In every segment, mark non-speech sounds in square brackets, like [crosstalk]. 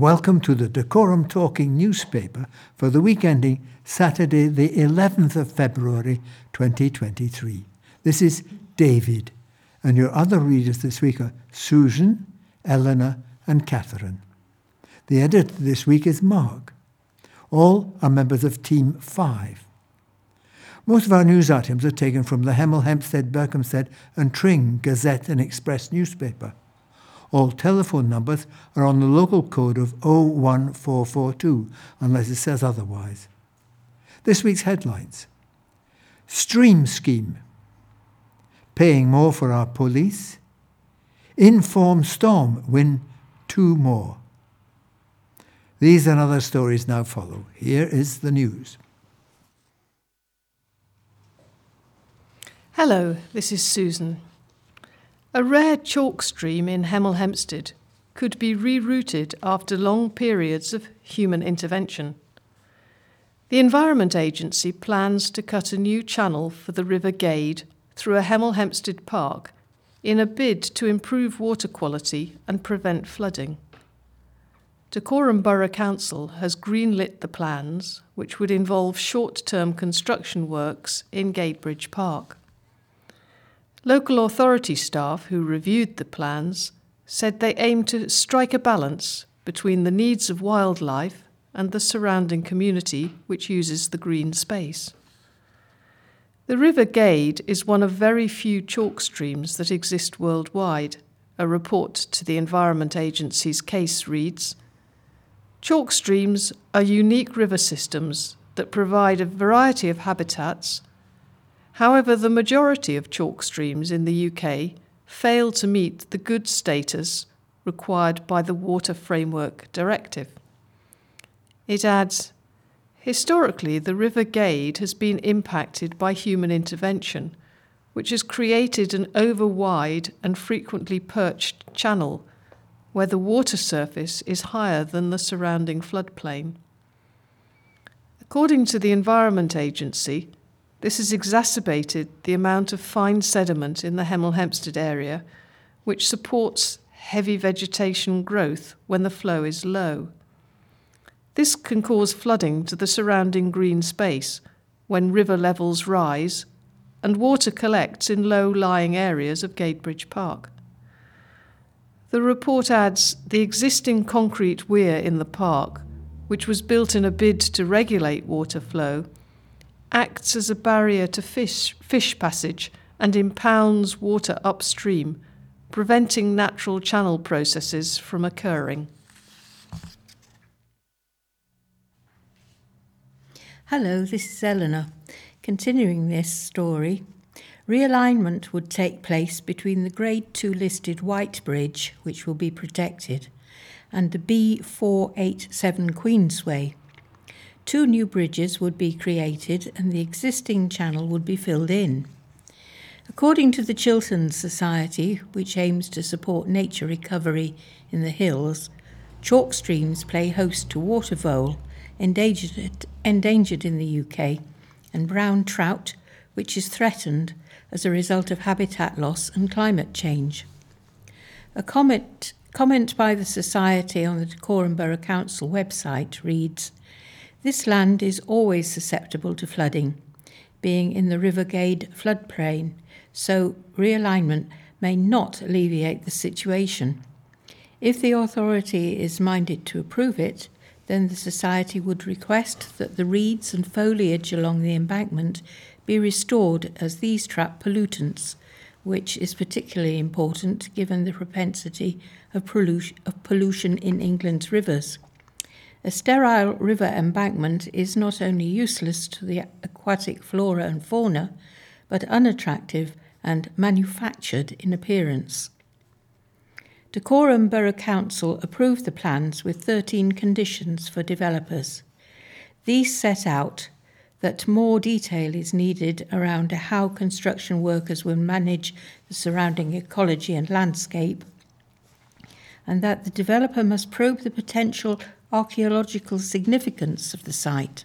Welcome to the Dacorum Talking newspaper for the week ending Saturday, the 11th of February 2023. This is David, and your other readers this week are Susan, Eleanor, and Catherine. The editor this week is Mark. All are members of Team 5. Most of our news items are taken from the Hemel Hempstead, Berkhamsted, and Tring Gazette and Express newspaper. All telephone numbers are on the local code of 01442, unless it says otherwise. This week's headlines Stream Scheme Paying more for our police. Inform Storm win two more. These and other stories now follow. Here is the news. Hello, this is Susan. A rare chalk stream in Hemel Hempstead could be rerouted after long periods of human intervention. The Environment Agency plans to cut a new channel for the River Gade through a Hemel Hempstead park in a bid to improve water quality and prevent flooding. Dacorum Borough Council has greenlit the plans, which would involve short term construction works in Gadebridge Park. Local authority staff who reviewed the plans said they aim to strike a balance between the needs of wildlife and the surrounding community which uses the green space. The River Gade is one of very few chalk streams that exist worldwide. A report to the Environment Agency's case reads Chalk streams are unique river systems that provide a variety of habitats However, the majority of chalk streams in the UK fail to meet the good status required by the Water Framework Directive. It adds Historically, the River Gade has been impacted by human intervention, which has created an over wide and frequently perched channel where the water surface is higher than the surrounding floodplain. According to the Environment Agency, this has exacerbated the amount of fine sediment in the Hemel Hempstead area, which supports heavy vegetation growth when the flow is low. This can cause flooding to the surrounding green space when river levels rise and water collects in low lying areas of Gadebridge Park. The report adds the existing concrete weir in the park, which was built in a bid to regulate water flow, acts as a barrier to fish, fish passage and impounds water upstream, preventing natural channel processes from occurring. Hello, this is Eleanor. Continuing this story, realignment would take place between the Grade 2 listed White Bridge, which will be protected, and the B487 Queensway, Two new bridges would be created and the existing channel would be filled in. According to the Chiltern Society, which aims to support nature recovery in the hills, chalk streams play host to water vole, endangered, endangered in the UK, and brown trout, which is threatened as a result of habitat loss and climate change. A comment, comment by the Society on the Dacorum Borough Council website reads this land is always susceptible to flooding, being in the River Gade floodplain, so realignment may not alleviate the situation. If the authority is minded to approve it, then the Society would request that the reeds and foliage along the embankment be restored as these trap pollutants, which is particularly important given the propensity of pollution in England's rivers. A sterile river embankment is not only useless to the aquatic flora and fauna, but unattractive and manufactured in appearance. Dacorum Borough Council approved the plans with 13 conditions for developers. These set out that more detail is needed around how construction workers will manage the surrounding ecology and landscape, and that the developer must probe the potential archaeological significance of the site.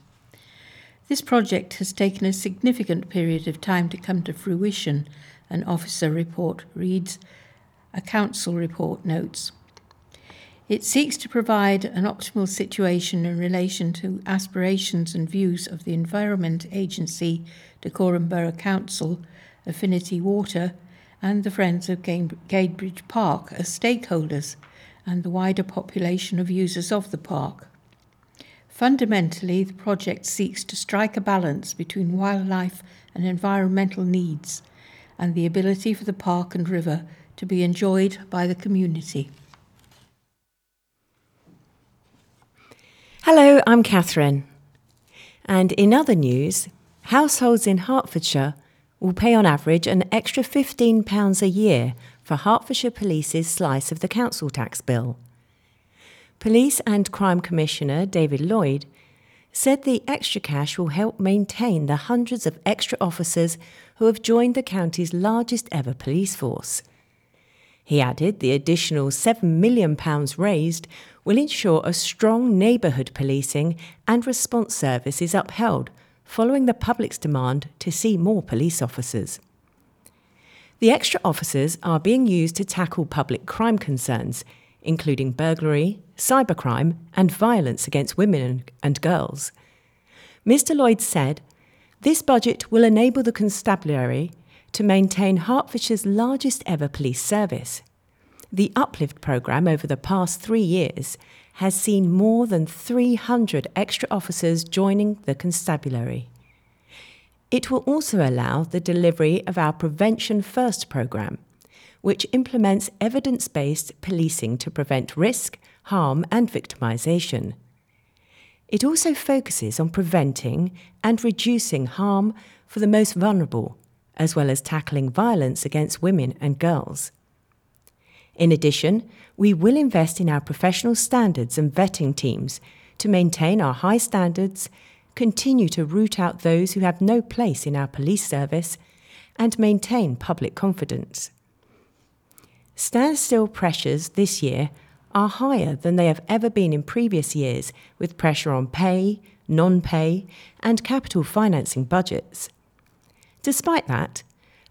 This project has taken a significant period of time to come to fruition, an officer report reads. A council report notes. It seeks to provide an optimal situation in relation to aspirations and views of the Environment Agency, Dacorum Borough Council, Affinity Water, and the Friends of Gadebridge Park as stakeholders and the wider population of users of the park. Fundamentally, the project seeks to strike a balance between wildlife and environmental needs and the ability for the park and river to be enjoyed by the community. Hello, I'm Catherine. And in other news, households in Hertfordshire will pay on average an extra £15 a year for Hertfordshire Police's slice of the council tax bill. Police and Crime Commissioner David Lloyd said the extra cash will help maintain the hundreds of extra officers who have joined the county's largest ever police force. He added the additional £7 million raised will ensure a strong neighbourhood policing and response service is upheld following the public's demand to see more police officers. The extra officers are being used to tackle public crime concerns, including burglary, cybercrime, and violence against women and girls. Mr. Lloyd said, This budget will enable the constabulary to maintain Hertfordshire's largest ever police service. The Uplift programme over the past three years has seen more than 300 extra officers joining the constabulary. It will also allow the delivery of our Prevention First programme, which implements evidence based policing to prevent risk, harm, and victimisation. It also focuses on preventing and reducing harm for the most vulnerable, as well as tackling violence against women and girls. In addition, we will invest in our professional standards and vetting teams to maintain our high standards, continue to root out those who have no place in our police service, and maintain public confidence. Standstill pressures this year are higher than they have ever been in previous years, with pressure on pay, non pay, and capital financing budgets. Despite that,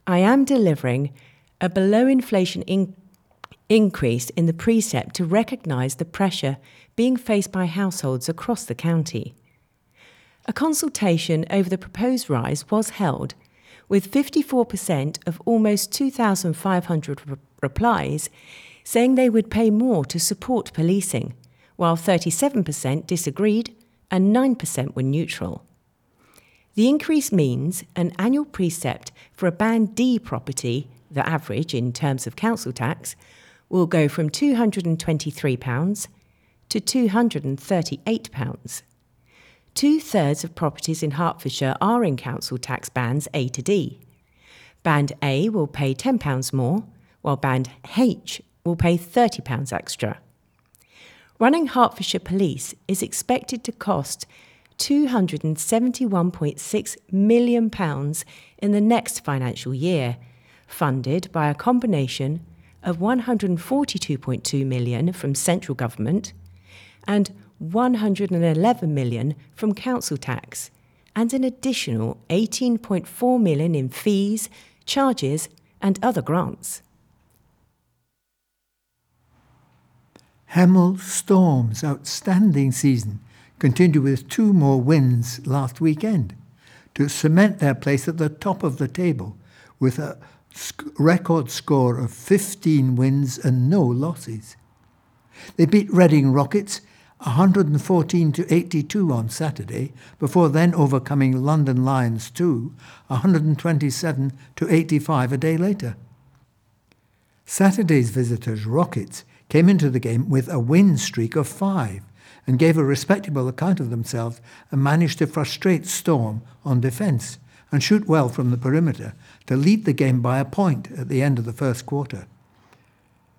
I am delivering a below inflation in- increase in the precept to recognise the pressure being faced by households across the county. A consultation over the proposed rise was held, with 54% of almost 2,500 re- replies saying they would pay more to support policing, while 37% disagreed and 9% were neutral. The increase means an annual precept for a Band D property, the average in terms of council tax, will go from £223 to £238. Two thirds of properties in Hertfordshire are in council tax bands A to D. Band A will pay £10 more, while Band H will pay £30 extra. Running Hertfordshire Police is expected to cost £271.6 million in the next financial year, funded by a combination of 142.2 million from central government and 111 million from council tax and an additional 18.4 million in fees, charges and other grants. Hemel Storm's outstanding season continued with two more wins last weekend to cement their place at the top of the table with a record score of 15 wins and no losses. They beat Reading Rockets 114 to 82 on Saturday, before then overcoming London Lions 2 127 to 85 a day later. Saturday's visitors, Rockets, came into the game with a win streak of five and gave a respectable account of themselves and managed to frustrate Storm on defence and shoot well from the perimeter to lead the game by a point at the end of the first quarter.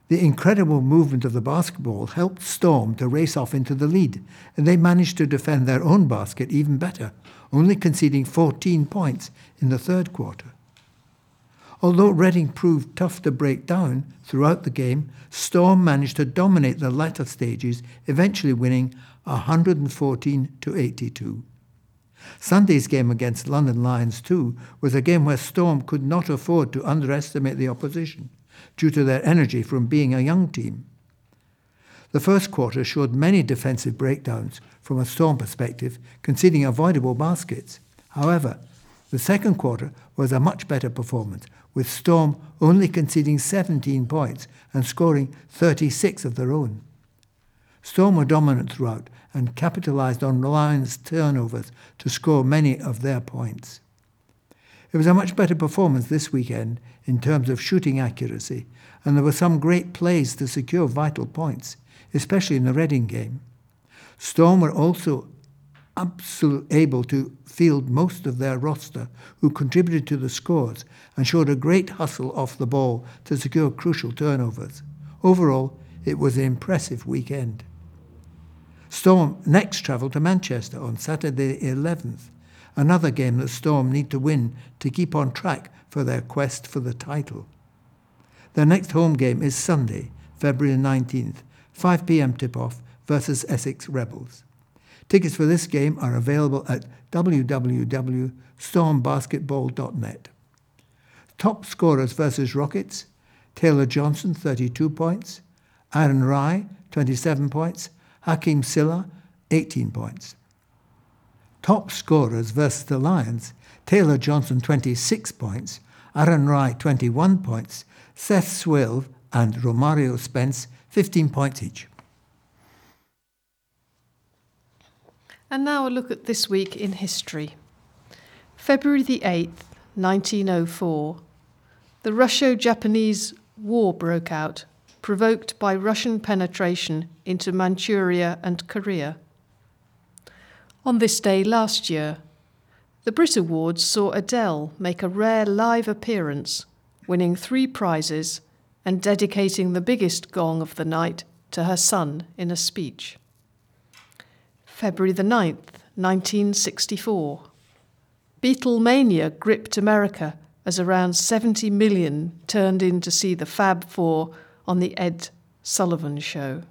The incredible movement of the basketball helped Storm to race off into the lead, and they managed to defend their own basket even better, only conceding 14 points in the third quarter. Although Reading proved tough to break down throughout the game, Storm managed to dominate the latter stages, eventually winning 114 to 82. Sunday's game against London Lions too was a game where Storm could not afford to underestimate the opposition due to their energy from being a young team. The first quarter showed many defensive breakdowns from a Storm perspective, conceding avoidable baskets. However, the second quarter was a much better performance, with Storm only conceding 17 points and scoring 36 of their own. Storm were dominant throughout and capitalised on Lions' turnovers to score many of their points. It was a much better performance this weekend in terms of shooting accuracy, and there were some great plays to secure vital points, especially in the Reading game. Storm were also absolutely able to field most of their roster, who contributed to the scores and showed a great hustle off the ball to secure crucial turnovers. Overall, it was an impressive weekend. Storm next travel to Manchester on Saturday the 11th, another game that Storm need to win to keep on track for their quest for the title. Their next home game is Sunday, February 19th, 5 pm tip off versus Essex Rebels. Tickets for this game are available at www.stormbasketball.net. Top scorers versus Rockets Taylor Johnson, 32 points, Aaron Rye, 27 points, Hakeem Silla, 18 points. Top scorers versus the Lions Taylor Johnson, 26 points, Aaron Rai, 21 points, Seth Swill and Romario Spence, 15 points each. And now a look at this week in history. February the 8th, 1904, the Russo Japanese War broke out, provoked by Russian penetration into Manchuria and Korea. On this day last year, the Brit Awards saw Adele make a rare live appearance, winning three prizes and dedicating the biggest gong of the night to her son in a speech. February the 9th, 1964. Beatlemania gripped America as around 70 million turned in to see the Fab Four on the Ed Sullivan Show.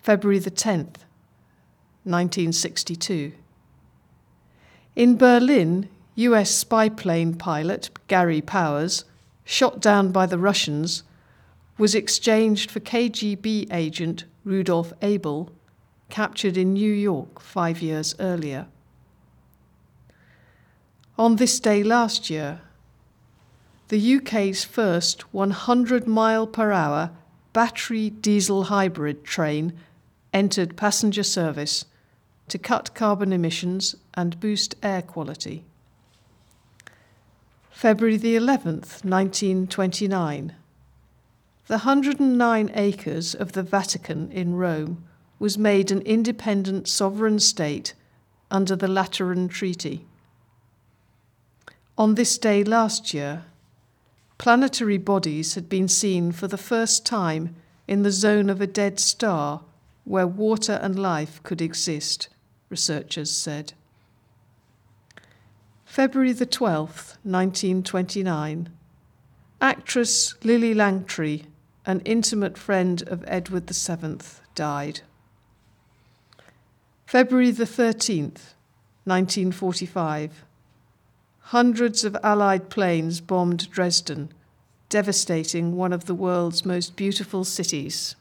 February the 10th, 1962. In Berlin, US spy plane pilot Gary Powers, shot down by the Russians, was exchanged for KGB agent Rudolf Abel captured in New York five years earlier. On this day last year, the UK's first 100 mile per hour battery diesel hybrid train entered passenger service to cut carbon emissions and boost air quality. February the 11th, 1929. The 109 acres of the Vatican in Rome was made an independent sovereign state under the Lateran Treaty. On this day last year, planetary bodies had been seen for the first time in the zone of a dead star where water and life could exist, researchers said. February the 12th, 1929. Actress Lillie Langtry, an intimate friend of Edward VII, died. February the 13th, 1945. Hundreds of Allied planes bombed Dresden, devastating one of the world's most beautiful cities.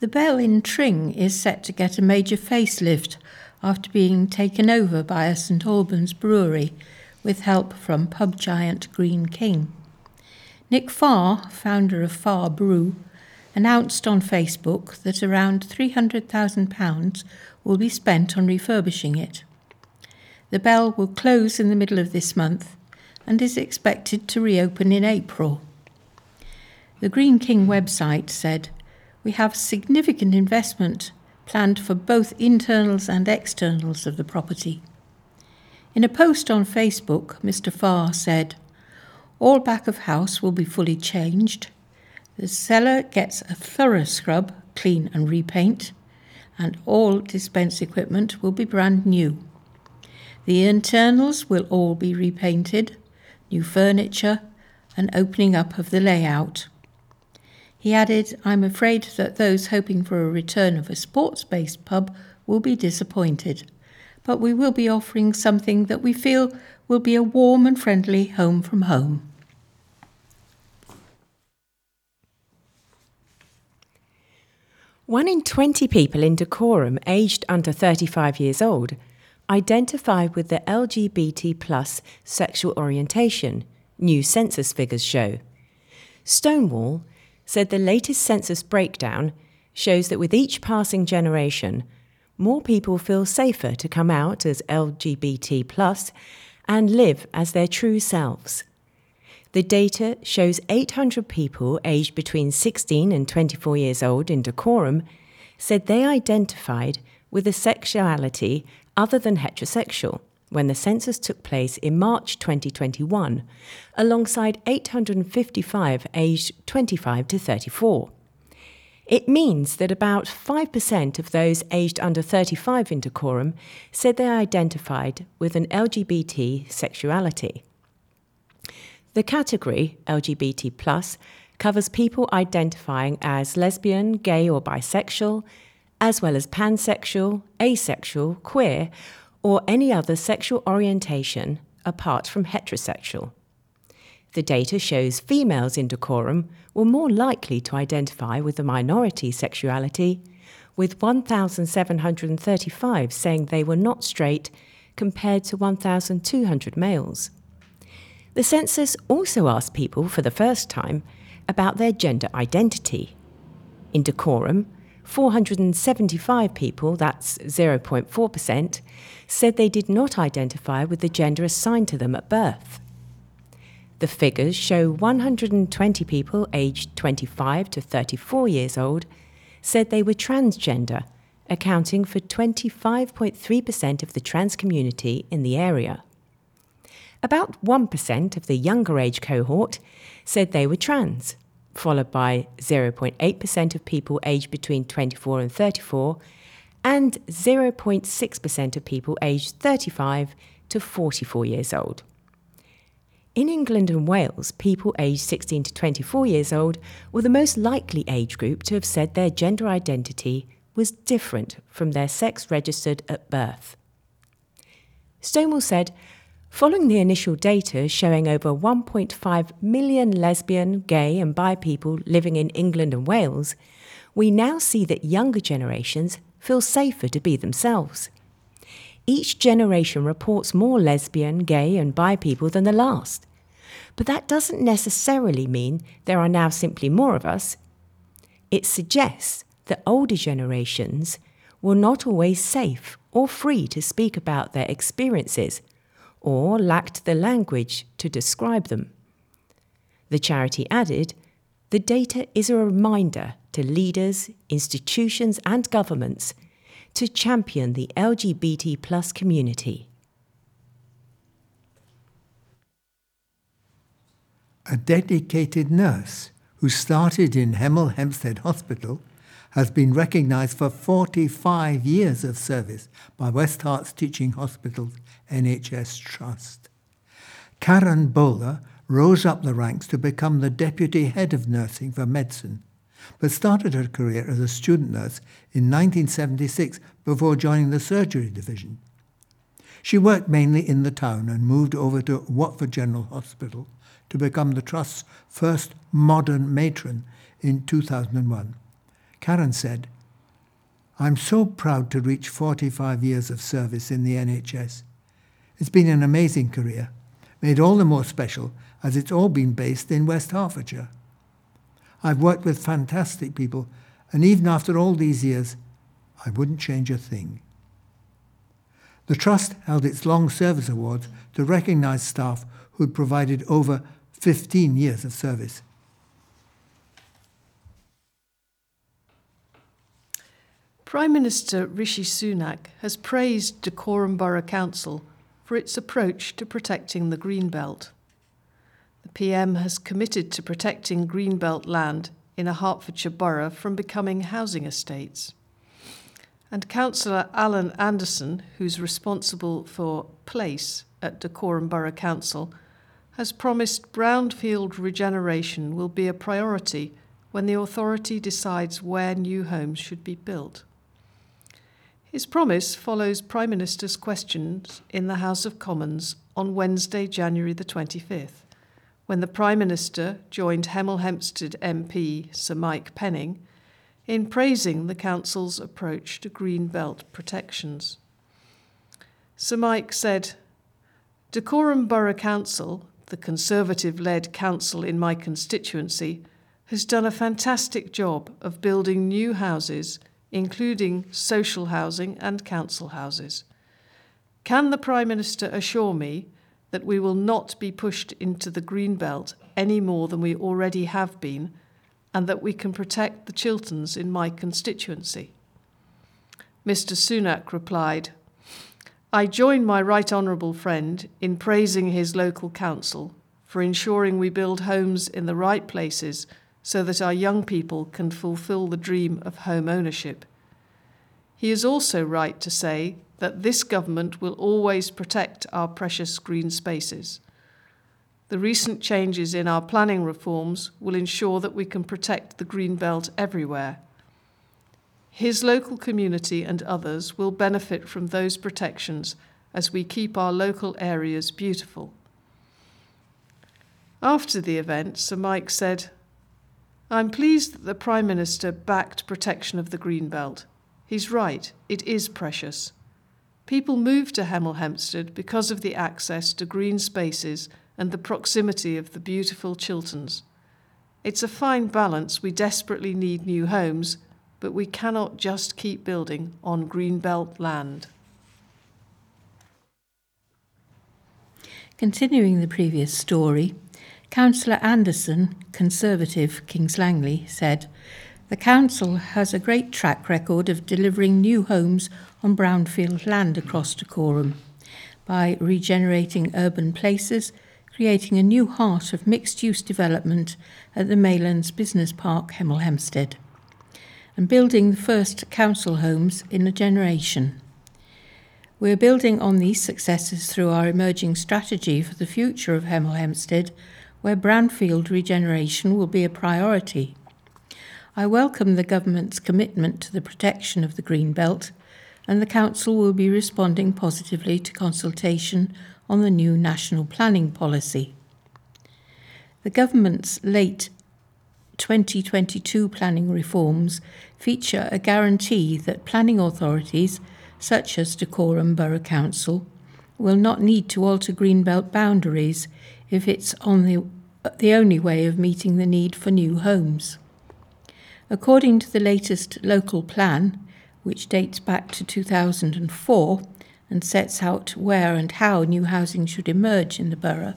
The Bell in Tring is set to get a major facelift after being taken over by a St Albans brewery with help from pub giant Greene King. Nick Farr, founder of Farr Brew, announced on Facebook that around £300,000 will be spent on refurbishing it. The Bell will close in the middle of this month and is expected to reopen in April. The Greene King website said, We have significant investment planned for both internals and externals of the property. In a post on Facebook, Mr. Farr said, All back of house will be fully changed. The cellar gets a thorough scrub, clean and repaint, and all dispense equipment will be brand new. The internals will all be repainted, new furniture, and opening up of the layout. He added, I'm afraid that those hoping for a return of a sports based pub will be disappointed, but we will be offering something that we feel will be a warm and friendly home from home. One in 20 people in Dacorum aged under 35 years old identify with the LGBT plus sexual orientation, new census figures show. Stonewall, said the latest census breakdown shows that with each passing generation, more people feel safer to come out as LGBT and live as their true selves. The data shows 800 people aged between 16 and 24 years old in Dacorum said they identified with a sexuality other than heterosexual when the census took place in March 2021, alongside 855 aged 25 to 34. It means that about 5% of those aged under 35 in Dacorum said they identified with an LGBT sexuality. The category LGBT covers people identifying as lesbian, gay, or bisexual, as well as pansexual, asexual, queer, or any other sexual orientation apart from heterosexual. The data shows females in Dacorum were more likely to identify with the minority sexuality, with 1,735 saying they were not straight compared to 1,200 males. The census also asked people for the first time about their gender identity. In Dacorum, 475 people, that's 0.4%, said they did not identify with the gender assigned to them at birth. The figures show 120 people aged 25 to 34 years old said they were transgender, accounting for 25.3% of the trans community in the area. About 1% of the younger age cohort said they were trans, followed by 0.8% of people aged between 24 and 34, and 0.6% of people aged 35 to 44 years old. In England and Wales, people aged 16 to 24 years old were the most likely age group to have said their gender identity was different from their sex registered at birth. Stonewall said Following the initial data showing over 1.5 million lesbian, gay, and bi people living in England and Wales, we now see that younger generations feel safer to be themselves. Each generation reports more lesbian, gay, and bi people than the last. But that doesn't necessarily mean there are now simply more of us. It suggests that older generations were not always safe or free to speak about their experiences or lacked the language to describe them. The charity added the data is a reminder to leaders, institutions, and governments to champion the LGBT plus community. A dedicated nurse who started in Hemel Hempstead Hospital has been recognised for 45 years of service by West Herts Teaching Hospitals NHS Trust. Karen Bowler rose up the ranks to become the deputy head of nursing for medicine, but started her career as a student nurse in 1976 before joining the surgery division. She worked mainly in the town and moved over to Watford General Hospital to become the Trust's first modern matron in 2001. Karen said, I'm so proud to reach 45 years of service in the NHS. It's been an amazing career, made all the more special as it's all been based in West Hertfordshire. I've worked with fantastic people, and even after all these years, I wouldn't change a thing. The Trust held its Long Service Awards to recognise staff who'd provided over 15 years of service. Prime Minister Rishi Sunak has praised Dacorum Borough Council for its approach to protecting the Greenbelt. The PM has committed to protecting Greenbelt land in a Hertfordshire borough from becoming housing estates. And Councillor Alan Anderson, who's responsible for place at Dacorum Borough Council, has promised brownfield regeneration will be a priority when the authority decides where new homes should be built. His promise follows Prime Minister's questions in the House of Commons on Wednesday, January the 25th, when the Prime Minister joined Hemel Hempstead MP Sir Mike Penning in praising the Council's approach to green belt protections. Sir Mike said, Dacorum Borough Council, the Conservative led council in my constituency, has done a fantastic job of building new houses, including social housing and council houses. Can the Prime Minister assure me that we will not be pushed into the green belt any more than we already have been, and that we can protect the Chilterns in my constituency? Mr. Sunak replied, I join my right honourable friend in praising his local council for ensuring we build homes in the right places so that our young people can fulfil the dream of home ownership. He is also right to say that this government will always protect our precious green spaces. The recent changes in our planning reforms will ensure that we can protect the green belt everywhere. His local community and others will benefit from those protections as we keep our local areas beautiful. After the event, Sir Mike said, I'm pleased that the Prime Minister backed protection of the green belt. He's right, it is precious. People move to Hemel Hempstead because of the access to green spaces and the proximity of the beautiful Chilterns. It's a fine balance. We desperately need new homes, but we cannot just keep building on green belt land. Continuing the previous story, Councillor Anderson, Conservative, Kings Langley, said, The Council has a great track record of delivering new homes on brownfield land across Dacorum by regenerating urban places, creating a new heart of mixed use development at the Maylands Business Park, Hemel Hempstead, and building the first council homes in a generation. We're building on these successes through our emerging strategy for the future of Hemel Hempstead where brownfield regeneration will be a priority. I welcome the Government's commitment to the protection of the Green Belt, and the Council will be responding positively to consultation on the new national planning policy. The Government's late 2022 planning reforms feature a guarantee that planning authorities, such as Dacorum Borough Council, will not need to alter Greenbelt boundaries if it's on the, the only way of meeting the need for new homes. According to the latest local plan, which dates back to 2004 and sets out where and how new housing should emerge in the borough,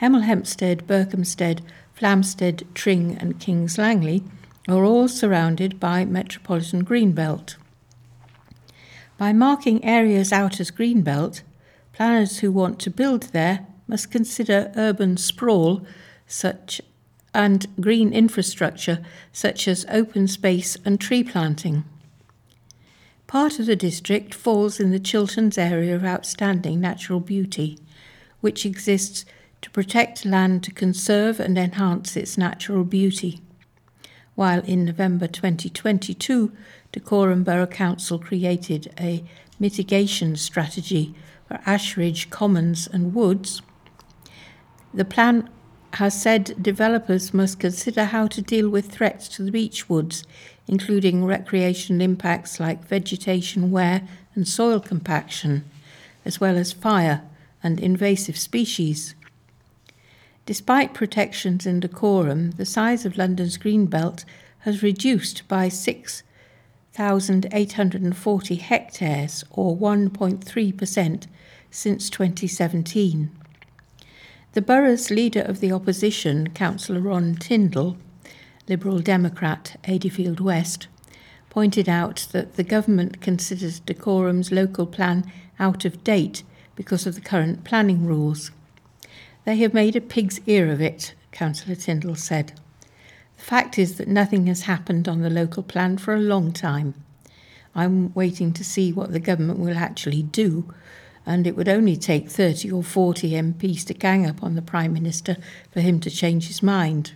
Hemel Hempstead, Berkhamsted, Flamstead, Tring, and Kings Langley are all surrounded by metropolitan greenbelt. By marking areas out as greenbelt, planners who want to build there must consider urban sprawl such and green infrastructure such as open space and tree planting. Part of the district falls in the Chilterns area of outstanding natural beauty, which exists to protect land to conserve and enhance its natural beauty. While in November 2022, Dacorum Borough Council created a mitigation strategy for Ashridge Commons and Woods, the plan has said developers must consider how to deal with threats to the beech woods, including recreational impacts like vegetation wear and soil compaction, as well as fire and invasive species. Despite protections in Dacorum, the size of London's green belt has reduced by 6,840 hectares, or 1.3%, since 2017. The borough's leader of the opposition, Councillor Ron Tindall, Liberal Democrat, Adeyfield West, pointed out that the government considers Dacorum's local plan out of date because of the current planning rules. They have made a pig's ear of it, Councillor Tindall said. The fact is that nothing has happened on the local plan for a long time. I'm waiting to see what the government will actually do and it would only take 30 or 40 MPs to gang up on the Prime Minister for him to change his mind.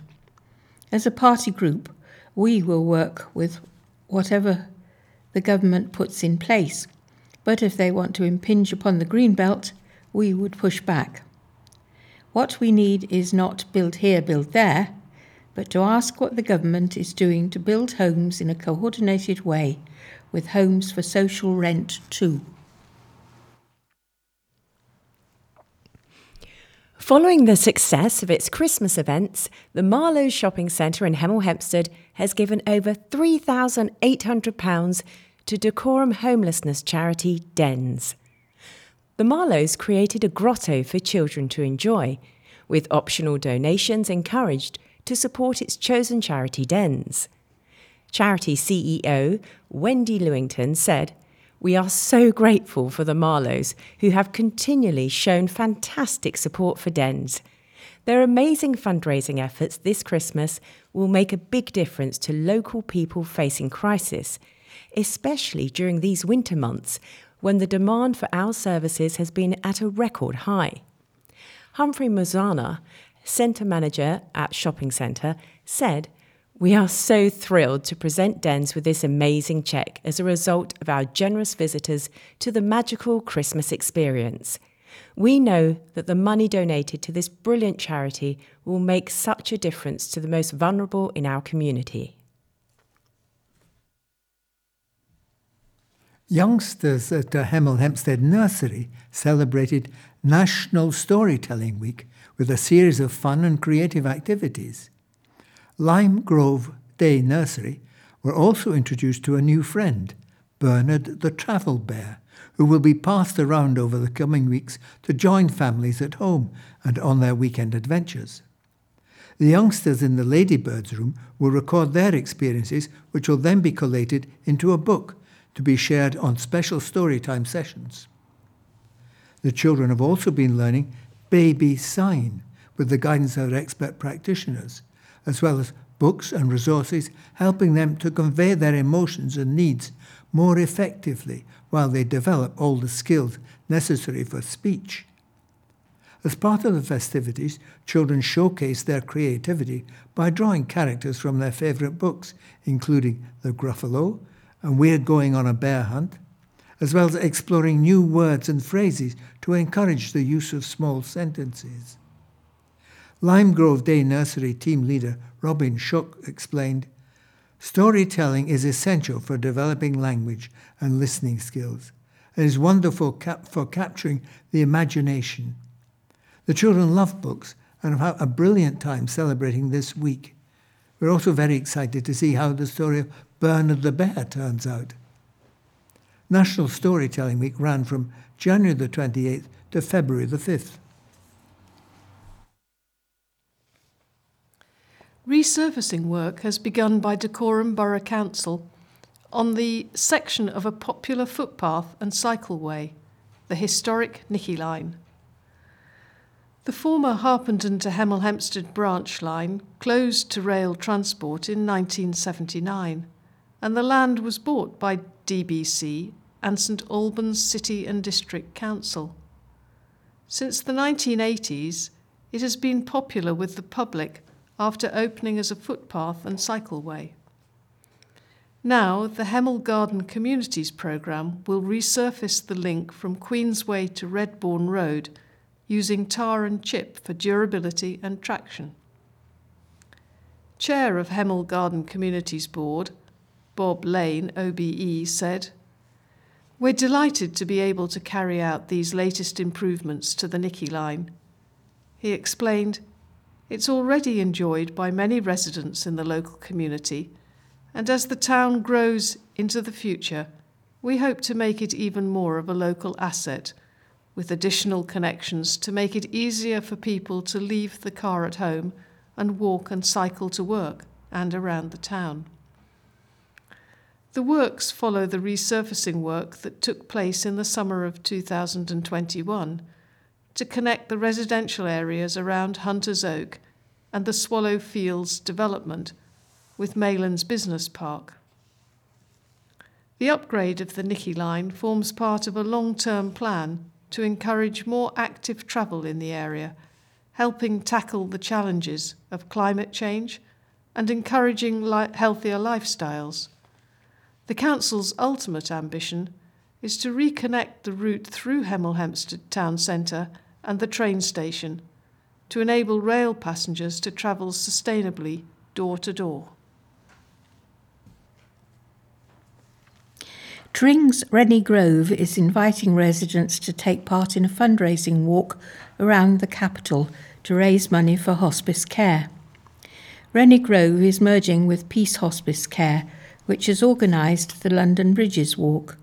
As a party group, we will work with whatever the government puts in place, but if they want to impinge upon the green belt, we would push back. What we need is not build here, build there, but to ask what the government is doing to build homes in a coordinated way, with homes for social rent too. Following the success of its Christmas events, the Marlowes Shopping Centre in Hemel Hempstead has given over £3,800 to Dacorum homelessness charity Dens. The Marlowes created a grotto for children to enjoy, with optional donations encouraged to support its chosen charity Dens. Charity CEO Wendy Lewington said, we are so grateful for the Marlowes, who have continually shown fantastic support for Dens. Their amazing fundraising efforts this Christmas will make a big difference to local people facing crisis, especially during these winter months when the demand for our services has been at a record high. Humphrey Mazana, centre manager at Shopping Centre, said we are so thrilled to present Dens with this amazing check as a result of our generous visitors to the magical Christmas experience. We know that the money donated to this brilliant charity will make such a difference to the most vulnerable in our community. Youngsters at the Hemel Hempstead Nursery celebrated National Storytelling Week with a series of fun and creative activities. Lime Grove Day Nursery were also introduced to a new friend, Bernard the Travel Bear, who will be passed around over the coming weeks to join families at home and on their weekend adventures. The youngsters in the Ladybirds room will record their experiences, which will then be collated into a book to be shared on special storytime sessions. The children have also been learning baby sign with the guidance of expert practitioners as well as books and resources helping them to convey their emotions and needs more effectively while they develop all the skills necessary for speech. As part of the festivities, children showcase their creativity by drawing characters from their favourite books, including The Gruffalo and We're Going on a Bear Hunt, as well as exploring new words and phrases to encourage the use of small sentences. Lime Grove Day Nursery team leader Robin Shook explained Storytelling is essential for developing language and listening skills. and is wonderful cap- for capturing the imagination. The children love books and have had a brilliant time celebrating this week. We're also very excited to see how the story of Bernard the Bear turns out. National Storytelling Week ran from January the 28th to February the 5th. Resurfacing work has begun by Dacorum Borough Council on the section of a popular footpath and cycleway, the historic Nicky Line. The former Harpenden to Hemel Hempstead branch line closed to rail transport in 1979, and the land was bought by DBC and St Albans City and District Council. Since the 1980s, it has been popular with the public after opening as a footpath and cycleway. Now, the Hemel Garden Communities programme will resurface the link from Queensway to Redbourn Road using tar and chip for durability and traction. Chair of Hemel Garden Communities Board, Bob Lane, OBE, said, We're delighted to be able to carry out these latest improvements to the Nicky line. He explained, it's already enjoyed by many residents in the local community, and as the town grows into the future, we hope to make it even more of a local asset, with additional connections to make it easier for people to leave the car at home and walk and cycle to work and around the town. The works follow the resurfacing work that took place in the summer of 2021 to connect the residential areas around Hunter's Oak and the Swallow Fields development with Maylands Business Park. The upgrade of the Nicky line forms part of a long term plan to encourage more active travel in the area, helping tackle the challenges of climate change and encouraging li- healthier lifestyles. The Council's ultimate ambition is to reconnect the route through Hemel Hempstead town centre and the train station to enable rail passengers to travel sustainably door to door. Tring's Rennie Grove is inviting residents to take part in a fundraising walk around the capital to raise money for hospice care. Rennie Grove is merging with Peace Hospice Care, which has organised the London Bridges Walk.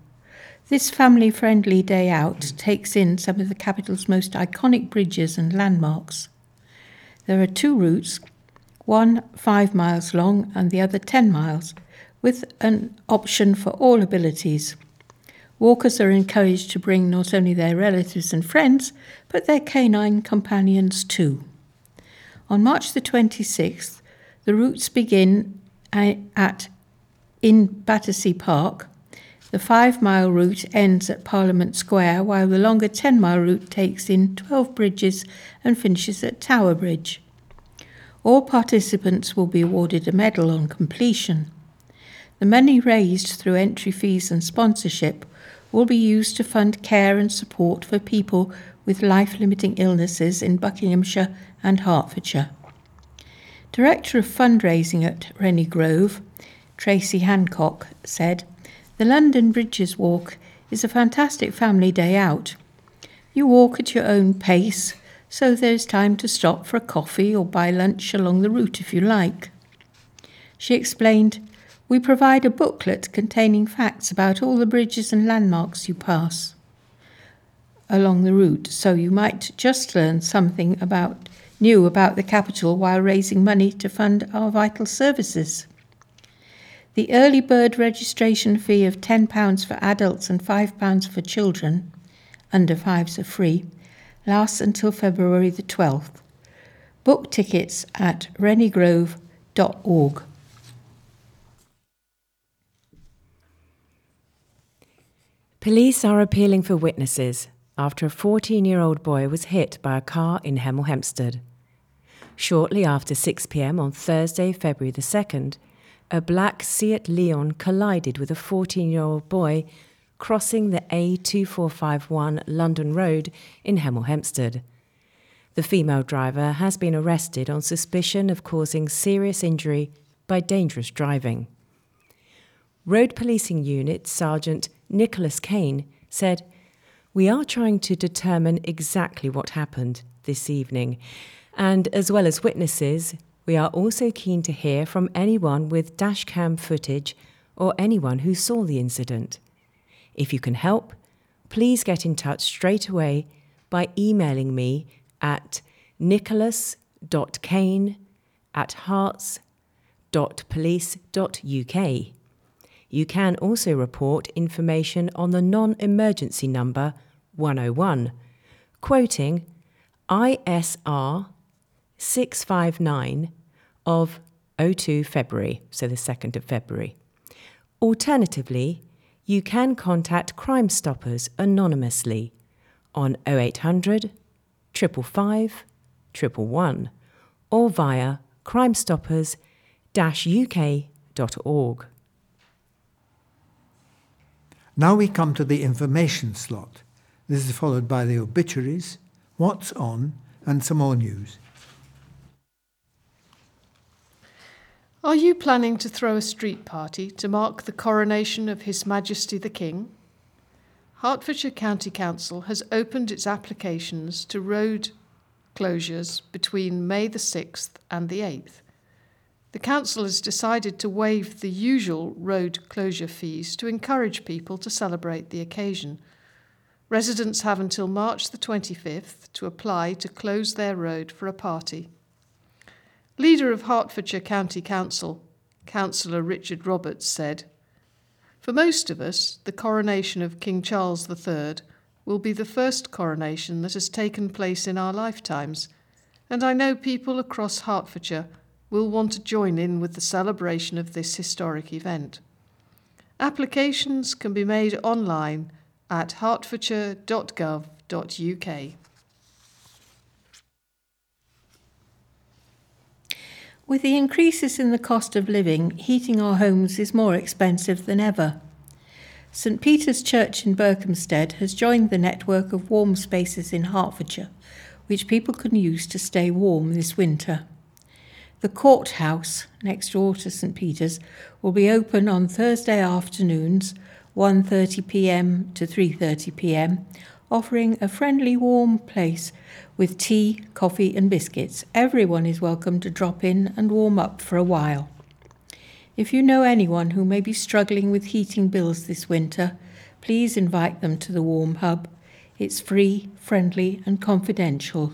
This family friendly day out takes in some of the capital's most iconic bridges and landmarks. There are two routes, one five miles long and the other 10 miles, with an option for all abilities. Walkers are encouraged to bring not only their relatives and friends, but their canine companions too. On March the 26th, the routes begin at in Battersea Park. The five mile route ends at Parliament Square, while the longer 10 mile route takes in 12 bridges and finishes at Tower Bridge. All participants will be awarded a medal on completion. The money raised through entry fees and sponsorship will be used to fund care and support for people with life limiting illnesses in Buckinghamshire and Hertfordshire. Director of Fundraising at Rennie Grove, Tracy Hancock, said, The London Bridges Walk is a fantastic family day out. You walk at your own pace, so there's time to stop for a coffee or buy lunch along the route if you like. She explained, We provide a booklet containing facts about all the bridges and landmarks you pass along the route, so you might just learn something about new about the capital while raising money to fund our vital services. The early bird registration fee of £10 for adults and £5 for children, under fives are free, lasts until February the 12th. Book tickets at renniegrove.org. Police are appealing for witnesses after a 14 year old boy was hit by a car in Hemel Hempstead. Shortly after 6 pm on Thursday, February the 2nd, a black Seat Leon collided with a 14 year old boy crossing the A2451 London Road in Hemel Hempstead. The female driver has been arrested on suspicion of causing serious injury by dangerous driving. Road Policing Unit Sergeant Nicholas Kane said, We are trying to determine exactly what happened this evening and as well as witnesses, we are also keen to hear from anyone with dashcam footage or anyone who saw the incident. If you can help, please get in touch straight away by emailing me at nicholas.kane at herts.police.uk. You can also report information on the non emergency number 101, quoting ISR 659 of 02 February, so the 2nd of February. Alternatively, you can contact Crime Stoppers anonymously on 0800 555 111 or via crimestoppers-uk.org. Now we come to the information slot. This is followed by the obituaries, what's on, and some more news. Are you planning to throw a street party to mark the coronation of His Majesty the King? Hertfordshire County Council has opened its applications to road closures between May the 6th and the 8th. The Council has decided to waive the usual road closure fees to encourage people to celebrate the occasion. Residents have until March the 25th to apply to close their road for a party. Leader of Hertfordshire County Council, Councillor Richard Roberts, said, For most of us, the coronation of King Charles III will be the first coronation that has taken place in our lifetimes, and I know people across Hertfordshire will want to join in with the celebration of this historic event. Applications can be made online at hertfordshire.gov.uk. With the increases in the cost of living, heating our homes is more expensive than ever. St Peter's Church in Berkhamsted has joined the network of warm spaces in Hertfordshire, which people can use to stay warm this winter. The courthouse next door to St Peter's will be open on Thursday afternoons 1:30 p.m. to 3:30 p.m., offering a friendly warm place with tea, coffee and biscuits. Everyone is welcome to drop in and warm up for a while. If you know anyone who may be struggling with heating bills this winter, please invite them to the Warm Hub. It's free, friendly, and confidential.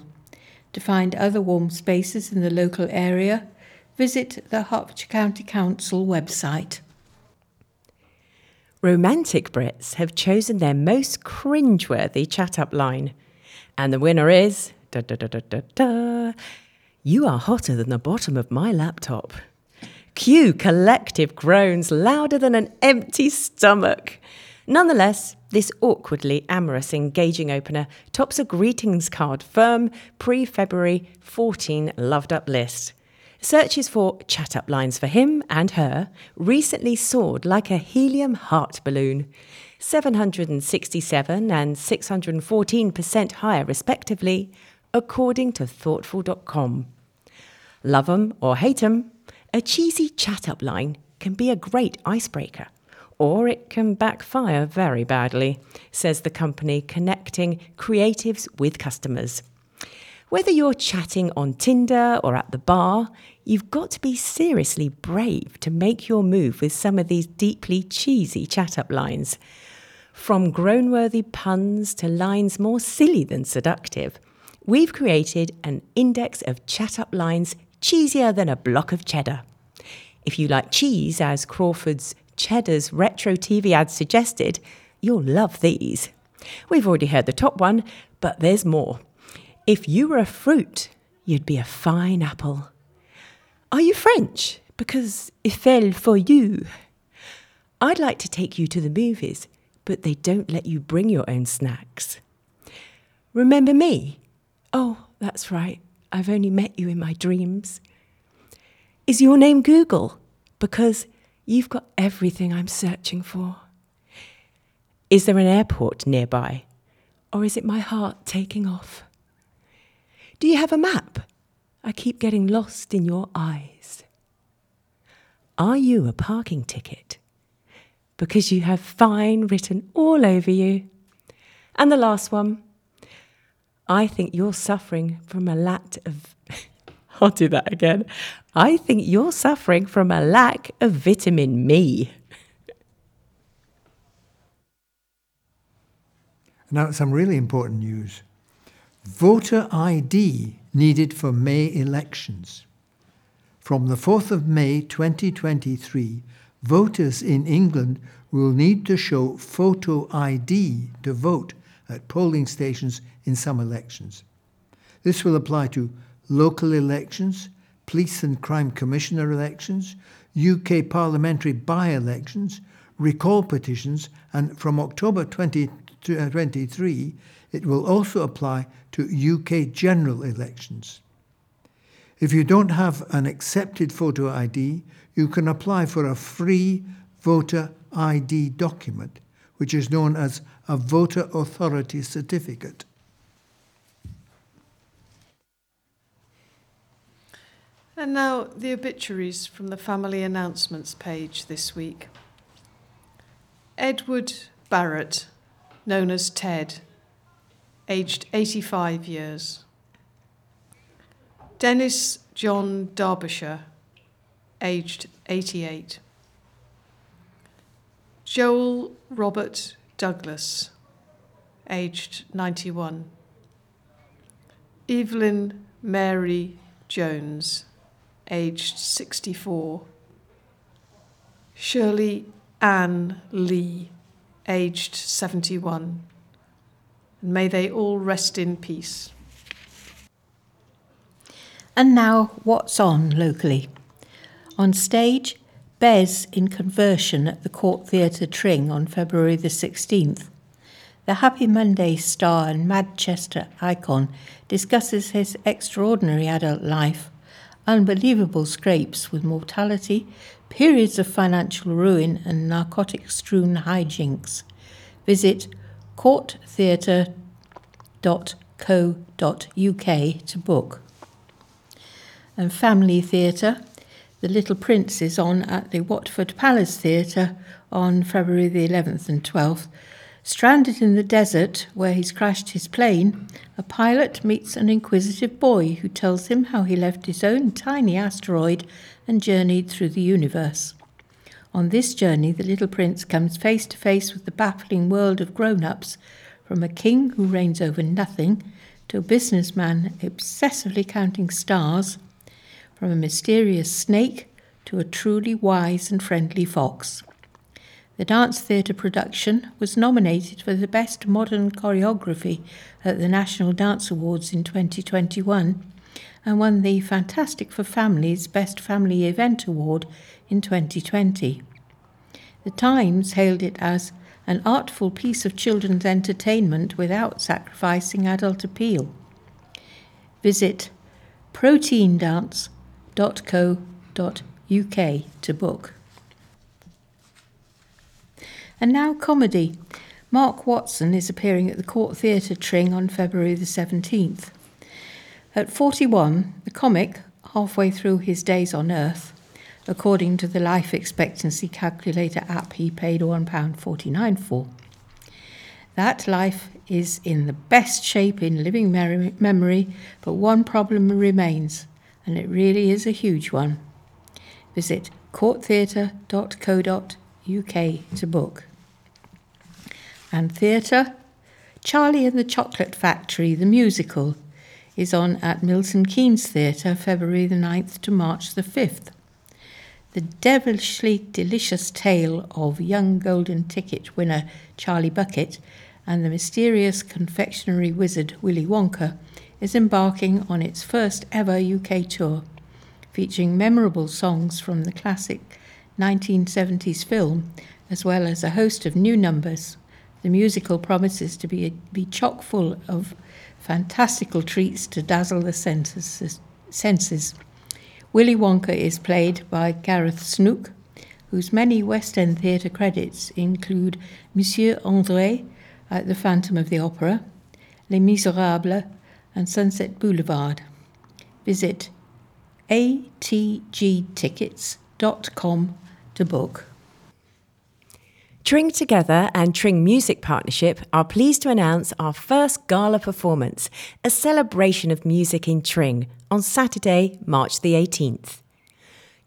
To find other warm spaces in the local area, visit the Hertfordshire County Council website. Romantic Brits have chosen their most cringeworthy chat up line. And the winner is. Da, da, da, da, da, da. You are hotter than the bottom of my laptop. Cue collective groans louder than an empty stomach. Nonetheless, this awkwardly amorous engaging opener tops a greetings card firm pre February 14 loved up list. Searches for chat up lines for him and her recently soared like a helium heart balloon, 767 and 614% higher, respectively, according to Thortful.com. Love 'em or hate 'em, a cheesy chat up line can be a great icebreaker, or it can backfire very badly, says the company connecting creatives with customers. Whether you're chatting on Tinder or at the bar, you've got to be seriously brave to make your move with some of these deeply cheesy chat up lines. From groan worthy puns to lines more silly than seductive, we've created an index of chat up lines cheesier than a block of cheddar. If you like cheese, as Crawford's Cheddar's retro TV ad suggested, you'll love these. We've already heard the top one, but there's more. If you were a fruit, you'd be a fine apple. Are you French? Because it fell for you. I'd like to take you to the movies, but they don't let you bring your own snacks. Remember me? Oh, that's right. I've only met you in my dreams. Is your name Google? Because you've got everything I'm searching for. Is there an airport nearby? Or is it my heart taking off? Do you have a map? I keep getting lost in your eyes. Are you a parking ticket? Because you have fine written all over you. And the last one. I think you're suffering from a lack of. [laughs] I'll do that again. I think you're suffering from a lack of vitamin Me. Now, some really important news voter ID needed for May elections. From the 4th of May 2023, voters in England will need to show photo ID to vote at polling stations in some elections. This will apply to local elections, police and crime commissioner elections, UK parliamentary by elections, recall petitions, and from October 2023, it will also apply to UK general elections. If you don't have an accepted photo ID, you can apply for a free voter ID document, which is known as a voter authority certificate. And now the obituaries from the family announcements page this week. Edward Barrett, known as Ted, aged 85 years. Dennis John Derbyshire, aged 88. Joel Robert Douglas, aged 91. Evelyn Mary Jones, aged 64. Shirley Ann Lee, aged 71 and may they all rest in peace. And now, what's on locally? On stage, Bez in conversion at the Court Theatre Tring on February the 16th. The Happy Monday star and Manchester icon discusses his extraordinary adult life, unbelievable scrapes with mortality, periods of financial ruin, and narcotic strewn hijinks. Visit courttheatre.co.uk to book. and family theatre. The Little Prince is on at the Watford Palace Theatre on February the 11th and 12th. Stranded in the desert where he's crashed his plane, a pilot meets an inquisitive boy who tells him how he left his own tiny asteroid and journeyed through the universe. On this journey, the little prince comes face to face with the baffling world of grown ups, from a king who reigns over nothing to a businessman obsessively counting stars, from a mysterious snake to a truly wise and friendly fox. The dance theatre production was nominated for the Best Modern Choreography at the National Dance Awards in 2021 and won the Fantastic for Families Best Family Event Award in 2020. The Times hailed it as an artful piece of children's entertainment without sacrificing adult appeal. Visit proteindance.co.uk to book. And now comedy. Mark Watson is appearing at the Court Theatre Tring on February the 17th. At 41, the comic, halfway through his days on Earth, according to the life expectancy calculator app he paid £1.49 for. That life is in the best shape in living memory, but one problem remains, and it really is a huge one. Visit courttheatre.co.uk to book. And theatre? Charlie and the Chocolate Factory, the musical, is on at Milton Keynes Theatre February the 9th to March the 5th. The devilishly delicious tale of young golden ticket winner Charlie Bucket and the mysterious confectionery wizard Willy Wonka is embarking on its first ever UK tour, featuring memorable songs from the classic 1970s film, as well as a host of new numbers. The musical promises to be, be chock full of fantastical treats to dazzle the senses. senses. Willy Wonka is played by Gareth Snook, whose many West End theatre credits include Monsieur André at the Phantom of the Opera, Les Miserables, and Sunset Boulevard. Visit atgtickets.com to book. Tring Together and Tring Music Partnership are pleased to announce our first gala performance, a celebration of music in Tring, on Saturday, March the 18th.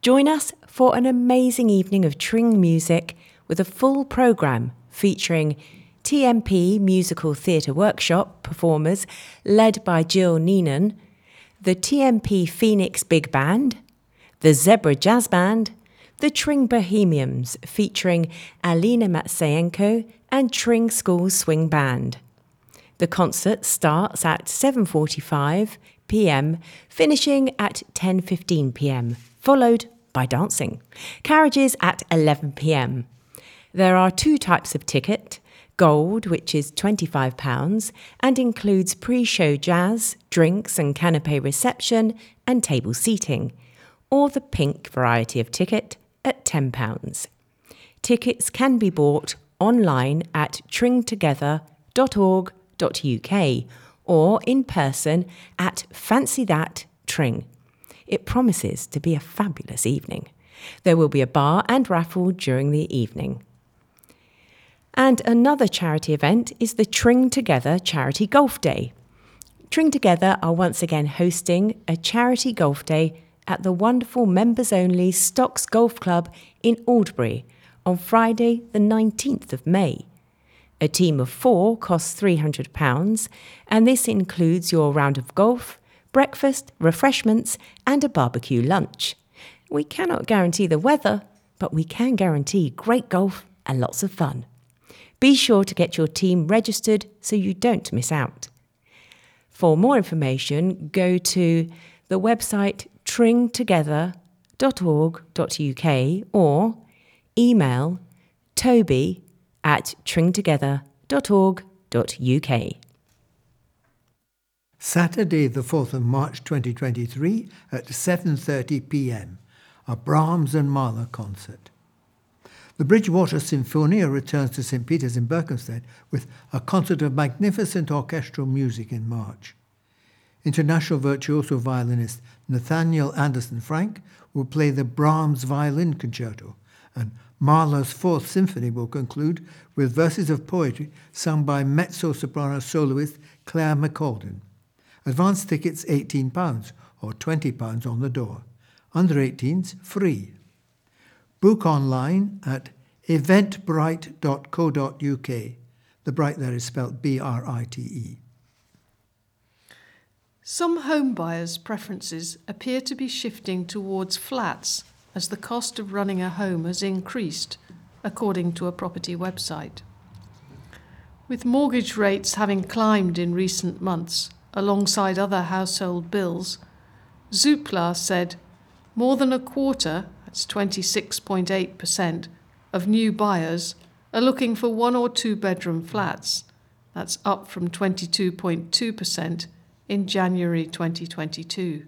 Join us for an amazing evening of Tring music with a full programme featuring TMP Musical Theatre Workshop performers led by Jill Neenan, the TMP Phoenix Big Band, the Zebra Jazz Band, the Tring Bohemians featuring Alina Matsayenko and Tring School Swing Band. The concert starts at 7:45 p.m., finishing at 10:15 p.m., followed by dancing. Carriages at 11 p.m. There are two types of ticket. Gold, which is £25 and includes pre show jazz, drinks and canapé reception, and table seating, or the pink variety of ticket, at £10. Tickets can be bought online at tringtogether.org.uk or in person at Fancy That Tring. It promises to be a fabulous evening. There will be a bar and raffle during the evening. And another charity event is the Tring Together Charity Golf Day. Tring Together are once again hosting a charity golf day at the wonderful members only Stocks Golf Club in Aldbury on Friday, the 19th of May. A team of four costs £300, and this includes your round of golf, breakfast, refreshments, and a barbecue lunch. We cannot guarantee the weather, but we can guarantee great golf and lots of fun. Be sure to get your team registered so you don't miss out. For more information, go to the website tringtogether.org.uk or email toby at tringtogether.org.uk. Saturday the 4th of March 2023 at 7:30 p.m. a Brahms and Mahler concert. The Bridgewater Sinfonia returns to St Peter's in Berkhamsted with a concert of magnificent orchestral music in March. International virtuoso violinist Nathaniel Anderson Frank will play the Brahms Violin Concerto, and Mahler's Fourth Symphony will conclude with verses of poetry sung by mezzo soprano soloist Claire McCauldin. Advance tickets £18 or £20 on the door. Under 18s free. Book online at eventbrite.co.uk. The Bright there is spelt B R I T E. Some home buyers' preferences appear to be shifting towards flats as the cost of running a home has increased, according to a property website. With mortgage rates having climbed in recent months alongside other household bills, Zoopla said more than a quarter, that's 26.8%, of new buyers are looking for one or two bedroom flats. That's up from 22.2% in January 2022.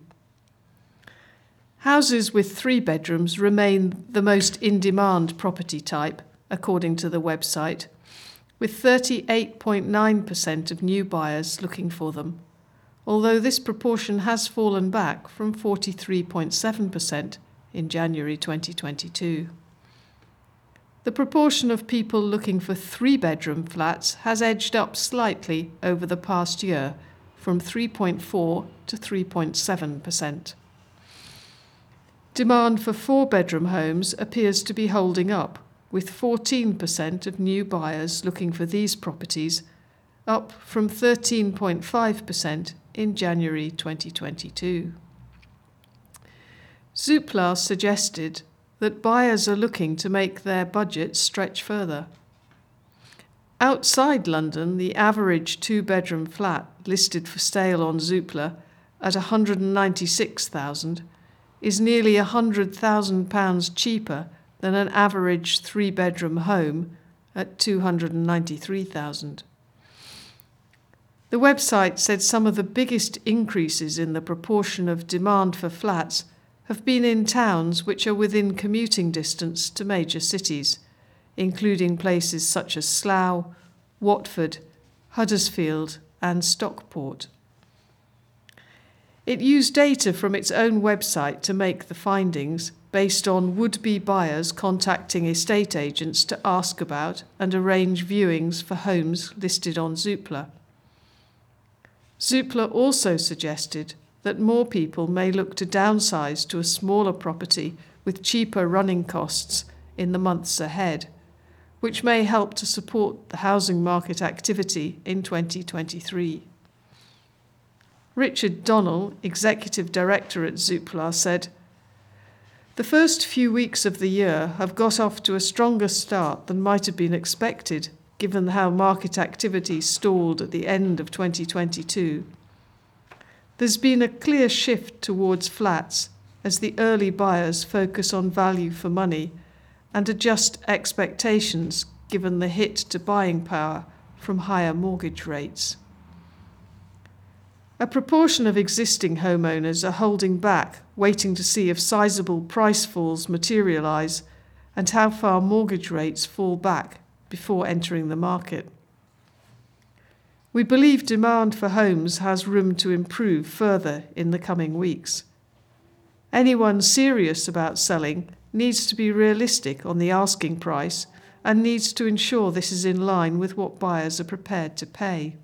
Houses with three bedrooms remain the most in demand property type, according to the website, with 38.9% of new buyers looking for them, although this proportion has fallen back from 43.7% in January 2022. The proportion of people looking for three bedroom flats has edged up slightly over the past year from 3.4 to 3.7%. Demand for four bedroom homes appears to be holding up, with 14% of new buyers looking for these properties, up from 13.5% in January 2022. Zoopla suggested that buyers are looking to make their budgets stretch further. Outside London, the average two bedroom flat listed for sale on Zoopla at 196,000 is nearly £100,000 cheaper than an average three bedroom home at 293,000. The website said some of the biggest increases in the proportion of demand for flats have been in towns which are within commuting distance to major cities including places such as Slough, Watford, Huddersfield, and Stockport. It used data from its own website to make the findings based on would be buyers contacting estate agents to ask about and arrange viewings for homes listed on Zoopla. Zoopla also suggested that more people may look to downsize to a smaller property with cheaper running costs in the months ahead which may help to support the housing market activity in 2023. Richard Donnell, Executive Director at Zoopla, said, The first few weeks of the year have got off to a stronger start than might have been expected, given how market activity stalled at the end of 2022. There's been a clear shift towards flats as the early buyers focus on value for money and adjust expectations given the hit to buying power from higher mortgage rates. A proportion of existing homeowners are holding back, waiting to see if sizable price falls materialise and how far mortgage rates fall back before entering the market. We believe demand for homes has room to improve further in the coming weeks. Anyone serious about selling needs to be realistic on the asking price and needs to ensure this is in line with what buyers are prepared to pay.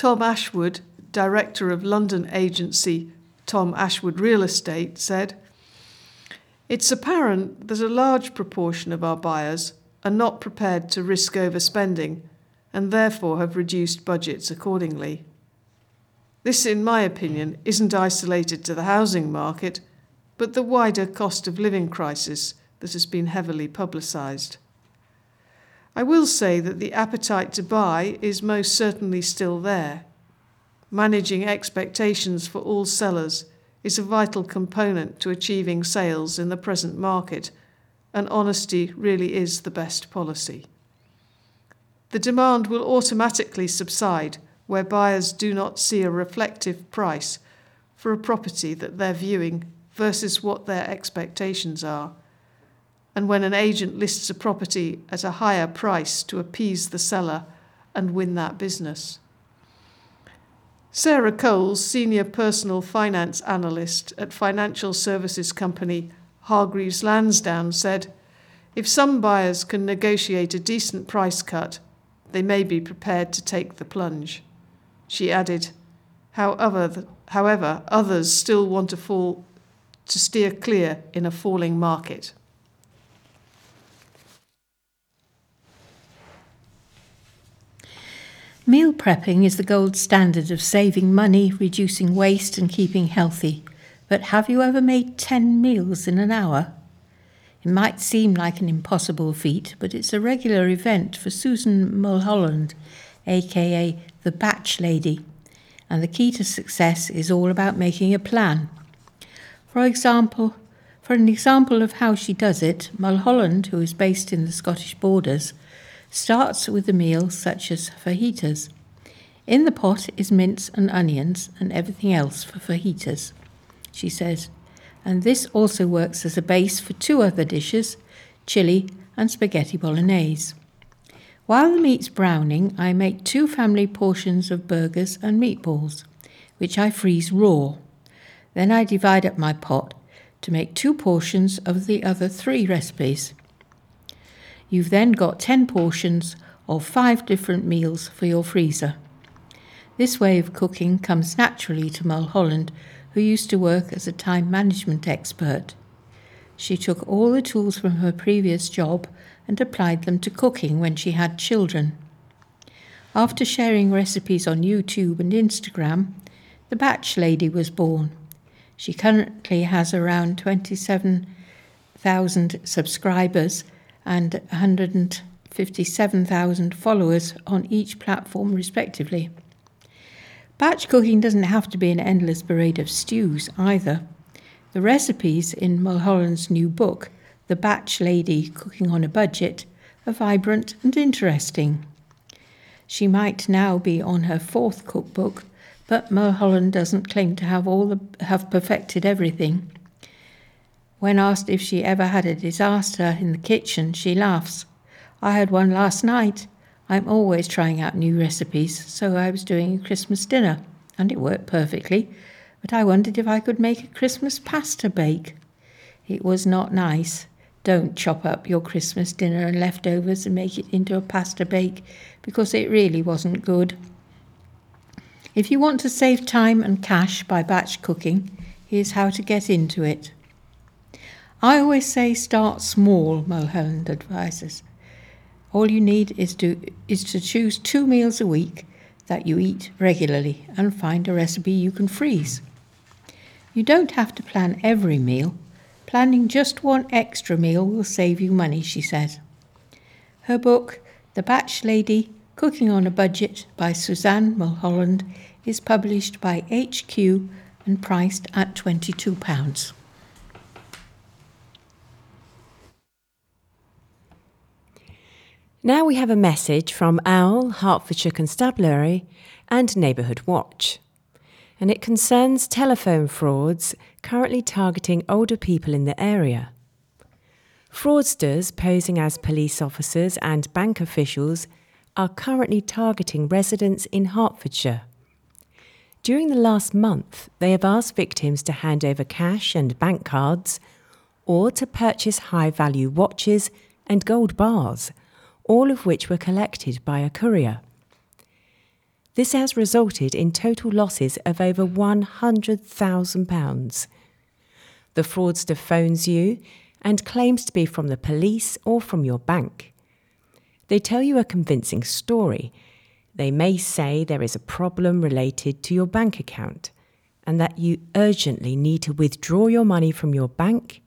Tom Ashwood, director of London agency Tom Ashwood Real Estate, said, It's apparent that a large proportion of our buyers are not prepared to risk overspending and therefore have reduced budgets accordingly. This, in my opinion, isn't isolated to the housing market but the wider cost of living crisis that has been heavily publicised. I will say that the appetite to buy is most certainly still there. Managing expectations for all sellers is a vital component to achieving sales in the present market, and honesty really is the best policy. The demand will automatically subside where buyers do not see a reflective price for a property that they're viewing versus what their expectations are. And when an agent lists a property at a higher price to appease the seller and win that business. Sarah Coles, senior personal finance analyst at financial services company Hargreaves Lansdown, said, If some buyers can negotiate a decent price cut, they may be prepared to take the plunge. She added, However, however others still want to fall to steer clear in a falling market. Meal prepping is the gold standard of saving money, reducing waste, and keeping healthy. But have you ever made 10 meals in an hour? It might seem like an impossible feat, but it's a regular event for Susan Mulholland, aka the Batch Lady. And the key to success is all about making a plan. For example, for an example of how she does it, Mulholland, who is based in the Scottish borders, starts with a meal such as fajitas. In the pot is mince and onions and everything else for fajitas, she says. And this also works as a base for two other dishes, chili and spaghetti bolognese. While the meat's browning, I make two family portions of burgers and meatballs, which I freeze raw. Then I divide up my pot to make two portions of the other three recipes. You've then got 10 portions of five different meals for your freezer. This way of cooking comes naturally to Mulholland, who used to work as a time management expert. She took all the tools from her previous job and applied them to cooking when she had children. After sharing recipes on YouTube and Instagram, the Batch Lady was born. She currently has around 27,000 subscribers and 157,000 followers on each platform, respectively. Batch cooking doesn't have to be an endless parade of stews either. The recipes in Mulholland's new book, The Batch Lady Cooking on a Budget, are vibrant and interesting. She might now be on her fourth cookbook, but Mulholland doesn't claim to have all the, have perfected everything. When asked if she ever had a disaster in the kitchen, she laughs. I had one last night. I'm always trying out new recipes, so I was doing a Christmas dinner, and it worked perfectly. But I wondered if I could make a Christmas pasta bake. It was not nice. Don't chop up your Christmas dinner and leftovers and make it into a pasta bake because it really wasn't good. If you want to save time and cash by batch cooking, here's how to get into it. I always say start small, Mulholland advises. All you need is to, is to choose two meals a week that you eat regularly and find a recipe you can freeze. You don't have to plan every meal. Planning just one extra meal will save you money, she says. Her book, The Batch Lady Cooking on a Budget by Suzanne Mulholland, is published by HQ and priced at £22. Now we have a message from OWL, Hertfordshire Constabulary, and Neighbourhood Watch. And it concerns telephone frauds currently targeting older people in the area. Fraudsters posing as police officers and bank officials are currently targeting residents in Hertfordshire. During the last month, they have asked victims to hand over cash and bank cards or to purchase high value watches and gold bars all of which were collected by a courier. This has resulted in total losses of over £100,000. The fraudster phones you and claims to be from the police or from your bank. They tell you a convincing story. They may say there is a problem related to your bank account and that you urgently need to withdraw your money from your bank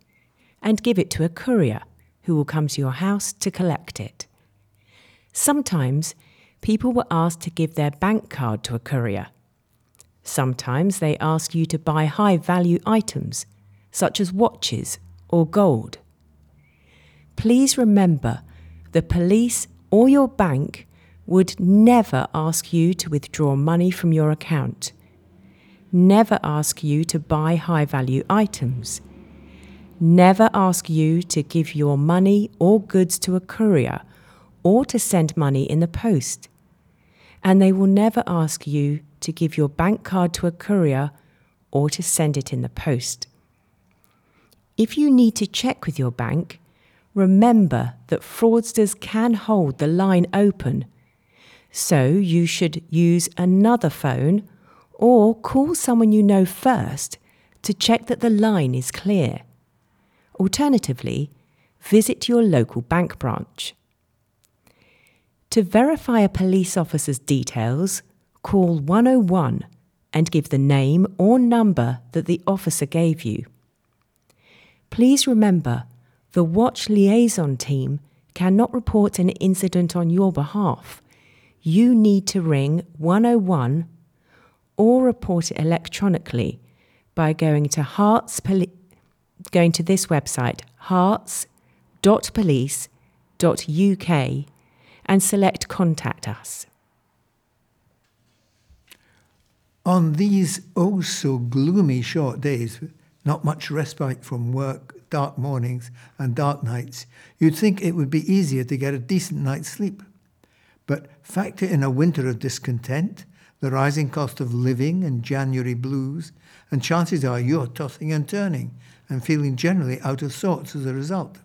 and give it to a courier who will come to your house to collect it. Sometimes people were asked to give their bank card to a courier. Sometimes they ask you to buy high value items, such as watches or gold. Please remember the police or your bank would never ask you to withdraw money from your account, never ask you to buy high value items, never ask you to give your money or goods to a courier or to send money in the post. And they will never ask you to give your bank card to a courier or to send it in the post. If you need to check with your bank, remember that fraudsters can hold the line open. So you should use another phone or call someone you know first to check that the line is clear. Alternatively, visit your local bank branch. To verify a police officer's details, call 101 and give the name or number that the officer gave you. Please remember the Watch Liaison team cannot report an incident on your behalf. You need to ring 101 or report it electronically by going to Herts Poli- going to this website herts.police.uk and select contact us. On these oh so gloomy short days, not much respite from work, dark mornings, and dark nights, you'd think it would be easier to get a decent night's sleep. But factor in a winter of discontent, the rising cost of living and January blues, and chances are you're tossing and turning and feeling generally out of sorts as a result.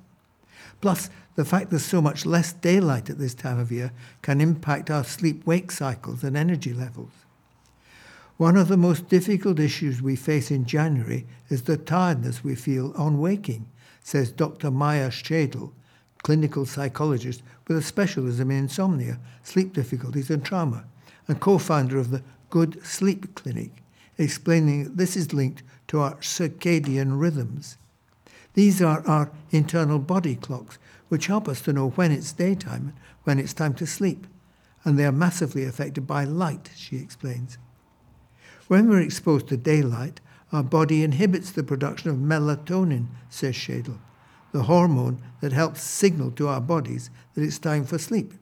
Plus, the fact there's so much less daylight at this time of year can impact our sleep wake cycles and energy levels. One of the most difficult issues we face in January is the tiredness we feel on waking, says Dr. Maja Schaedel, clinical psychologist with a specialism in insomnia, sleep difficulties, and trauma, and co founder of the Good Sleep Clinic, explaining that this is linked to our circadian rhythms. These are our internal body clocks, which help us to know when it's daytime and when it's time to sleep, and they are massively affected by light, she explains. When we're exposed to daylight, our body inhibits the production of melatonin, says Schaedel, the hormone that helps signal to our bodies that it's time for sleep.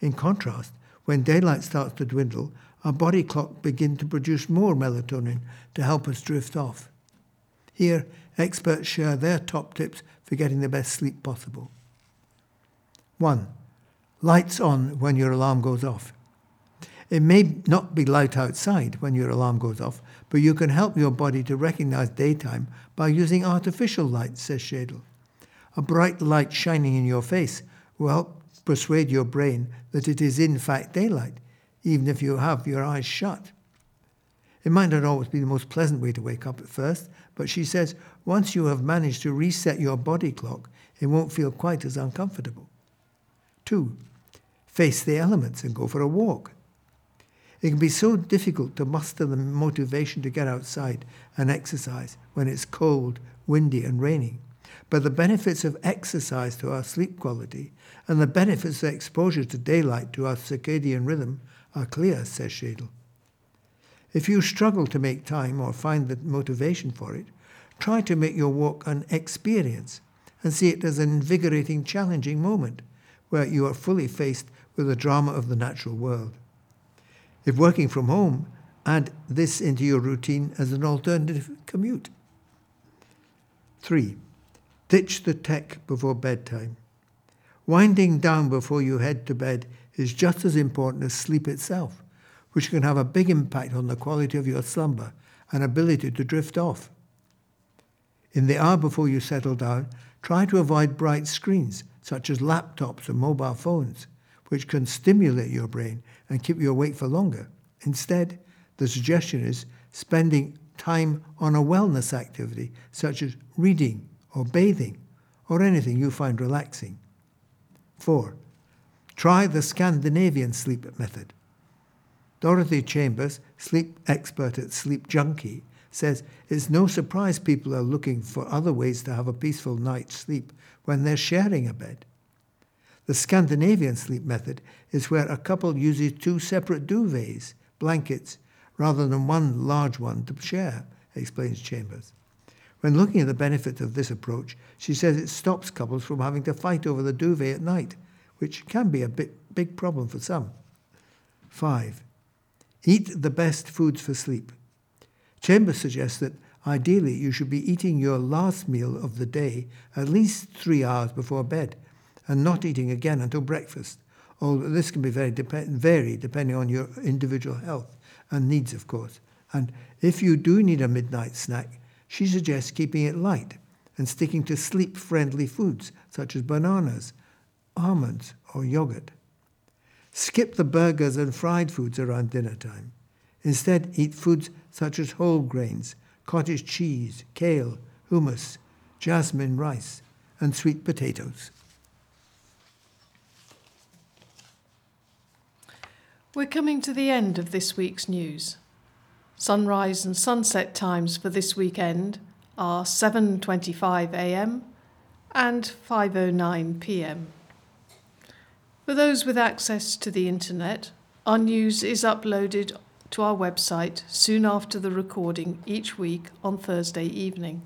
In contrast, when daylight starts to dwindle, our body clock begin to produce more melatonin to help us drift off. Here, experts share their top tips for getting the best sleep possible. 1. Lights on when your alarm goes off. It may not be light outside when your alarm goes off, but you can help your body to recognize daytime by using artificial light, says Schaedel. A bright light shining in your face will help persuade your brain that it is in fact daylight, even if you have your eyes shut. It might not always be the most pleasant way to wake up at first, but she says once you have managed to reset your body clock, it won't feel quite as uncomfortable. Two, face the elements and go for a walk. It can be so difficult to muster the motivation to get outside and exercise when it's cold, windy, and raining. But the benefits of exercise to our sleep quality and the benefits of exposure to daylight to our circadian rhythm are clear, says Schaedel. If you struggle to make time or find the motivation for it, try to make your walk an experience and see it as an invigorating, challenging moment where you are fully faced with the drama of the natural world. If working from home, add this into your routine as an alternative commute. Three, ditch the tech before bedtime. Winding down before you head to bed is just as important as sleep itself, which can have a big impact on the quality of your slumber and ability to drift off. In the hour before you settle down, try to avoid bright screens such as laptops or mobile phones, which can stimulate your brain and keep you awake for longer. Instead, the suggestion is spending time on a wellness activity such as reading or bathing or anything you find relaxing. Four, try the Scandinavian sleep method. Dorothy Chambers, sleep expert at Sleep Junkie, says it's no surprise people are looking for other ways to have a peaceful night's sleep when they're sharing a bed. The Scandinavian sleep method is where a couple uses two separate duvets, blankets, rather than one large one to share, explains Chambers. When looking at the benefits of this approach, she says it stops couples from having to fight over the duvet at night, which can be a bit, big problem for some. 5. Eat the best foods for sleep. Chambers suggests that ideally you should be eating your last meal of the day at least three hours before bed and not eating again until breakfast, although this can be very dep- vary depending on your individual health and needs, of course. And if you do need a midnight snack, she suggests keeping it light and sticking to sleep friendly foods such as bananas, almonds, or yogurt. Skip the burgers and fried foods around dinner time. Instead, eat foods such as whole grains, cottage cheese, kale, hummus, jasmine rice, and sweet potatoes. We're coming to the end of this week's news. Sunrise and sunset times for this weekend are 7:25 a.m. and 5:09 p.m. For those with access to the internet, our news is uploaded to our website soon after the recording each week on Thursday evening.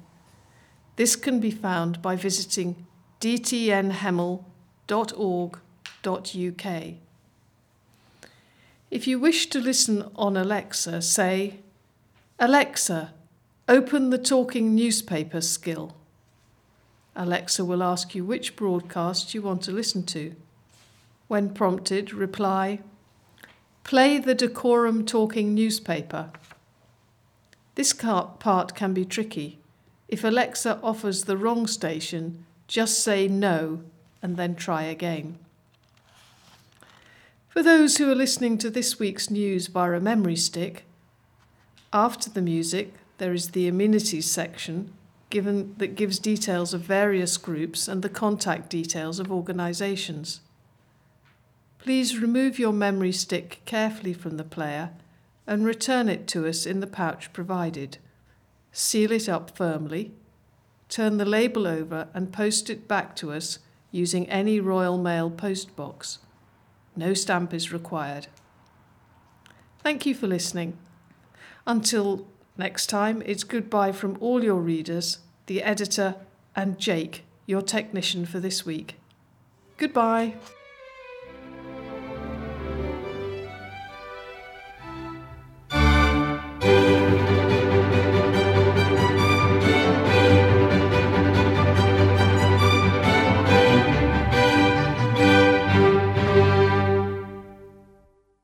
This can be found by visiting dtnhemel.org.uk. If you wish to listen on Alexa, say, Alexa, open the talking newspaper skill. Alexa will ask you which broadcast you want to listen to. When prompted, reply, Play the Dacorum talking newspaper. This part can be tricky. If Alexa offers the wrong station, just say no and then try again. For those who are listening to this week's news via a memory stick, after the music there is the amenities section given that gives details of various groups and the contact details of organisations. Please remove your memory stick carefully from the player and return it to us in the pouch provided. Seal it up firmly, turn the label over and post it back to us using any Royal Mail post box. No stamp is required. Thank you for listening. Until next time, it's goodbye from all your readers, the editor, and Jake, your technician for this week. Goodbye.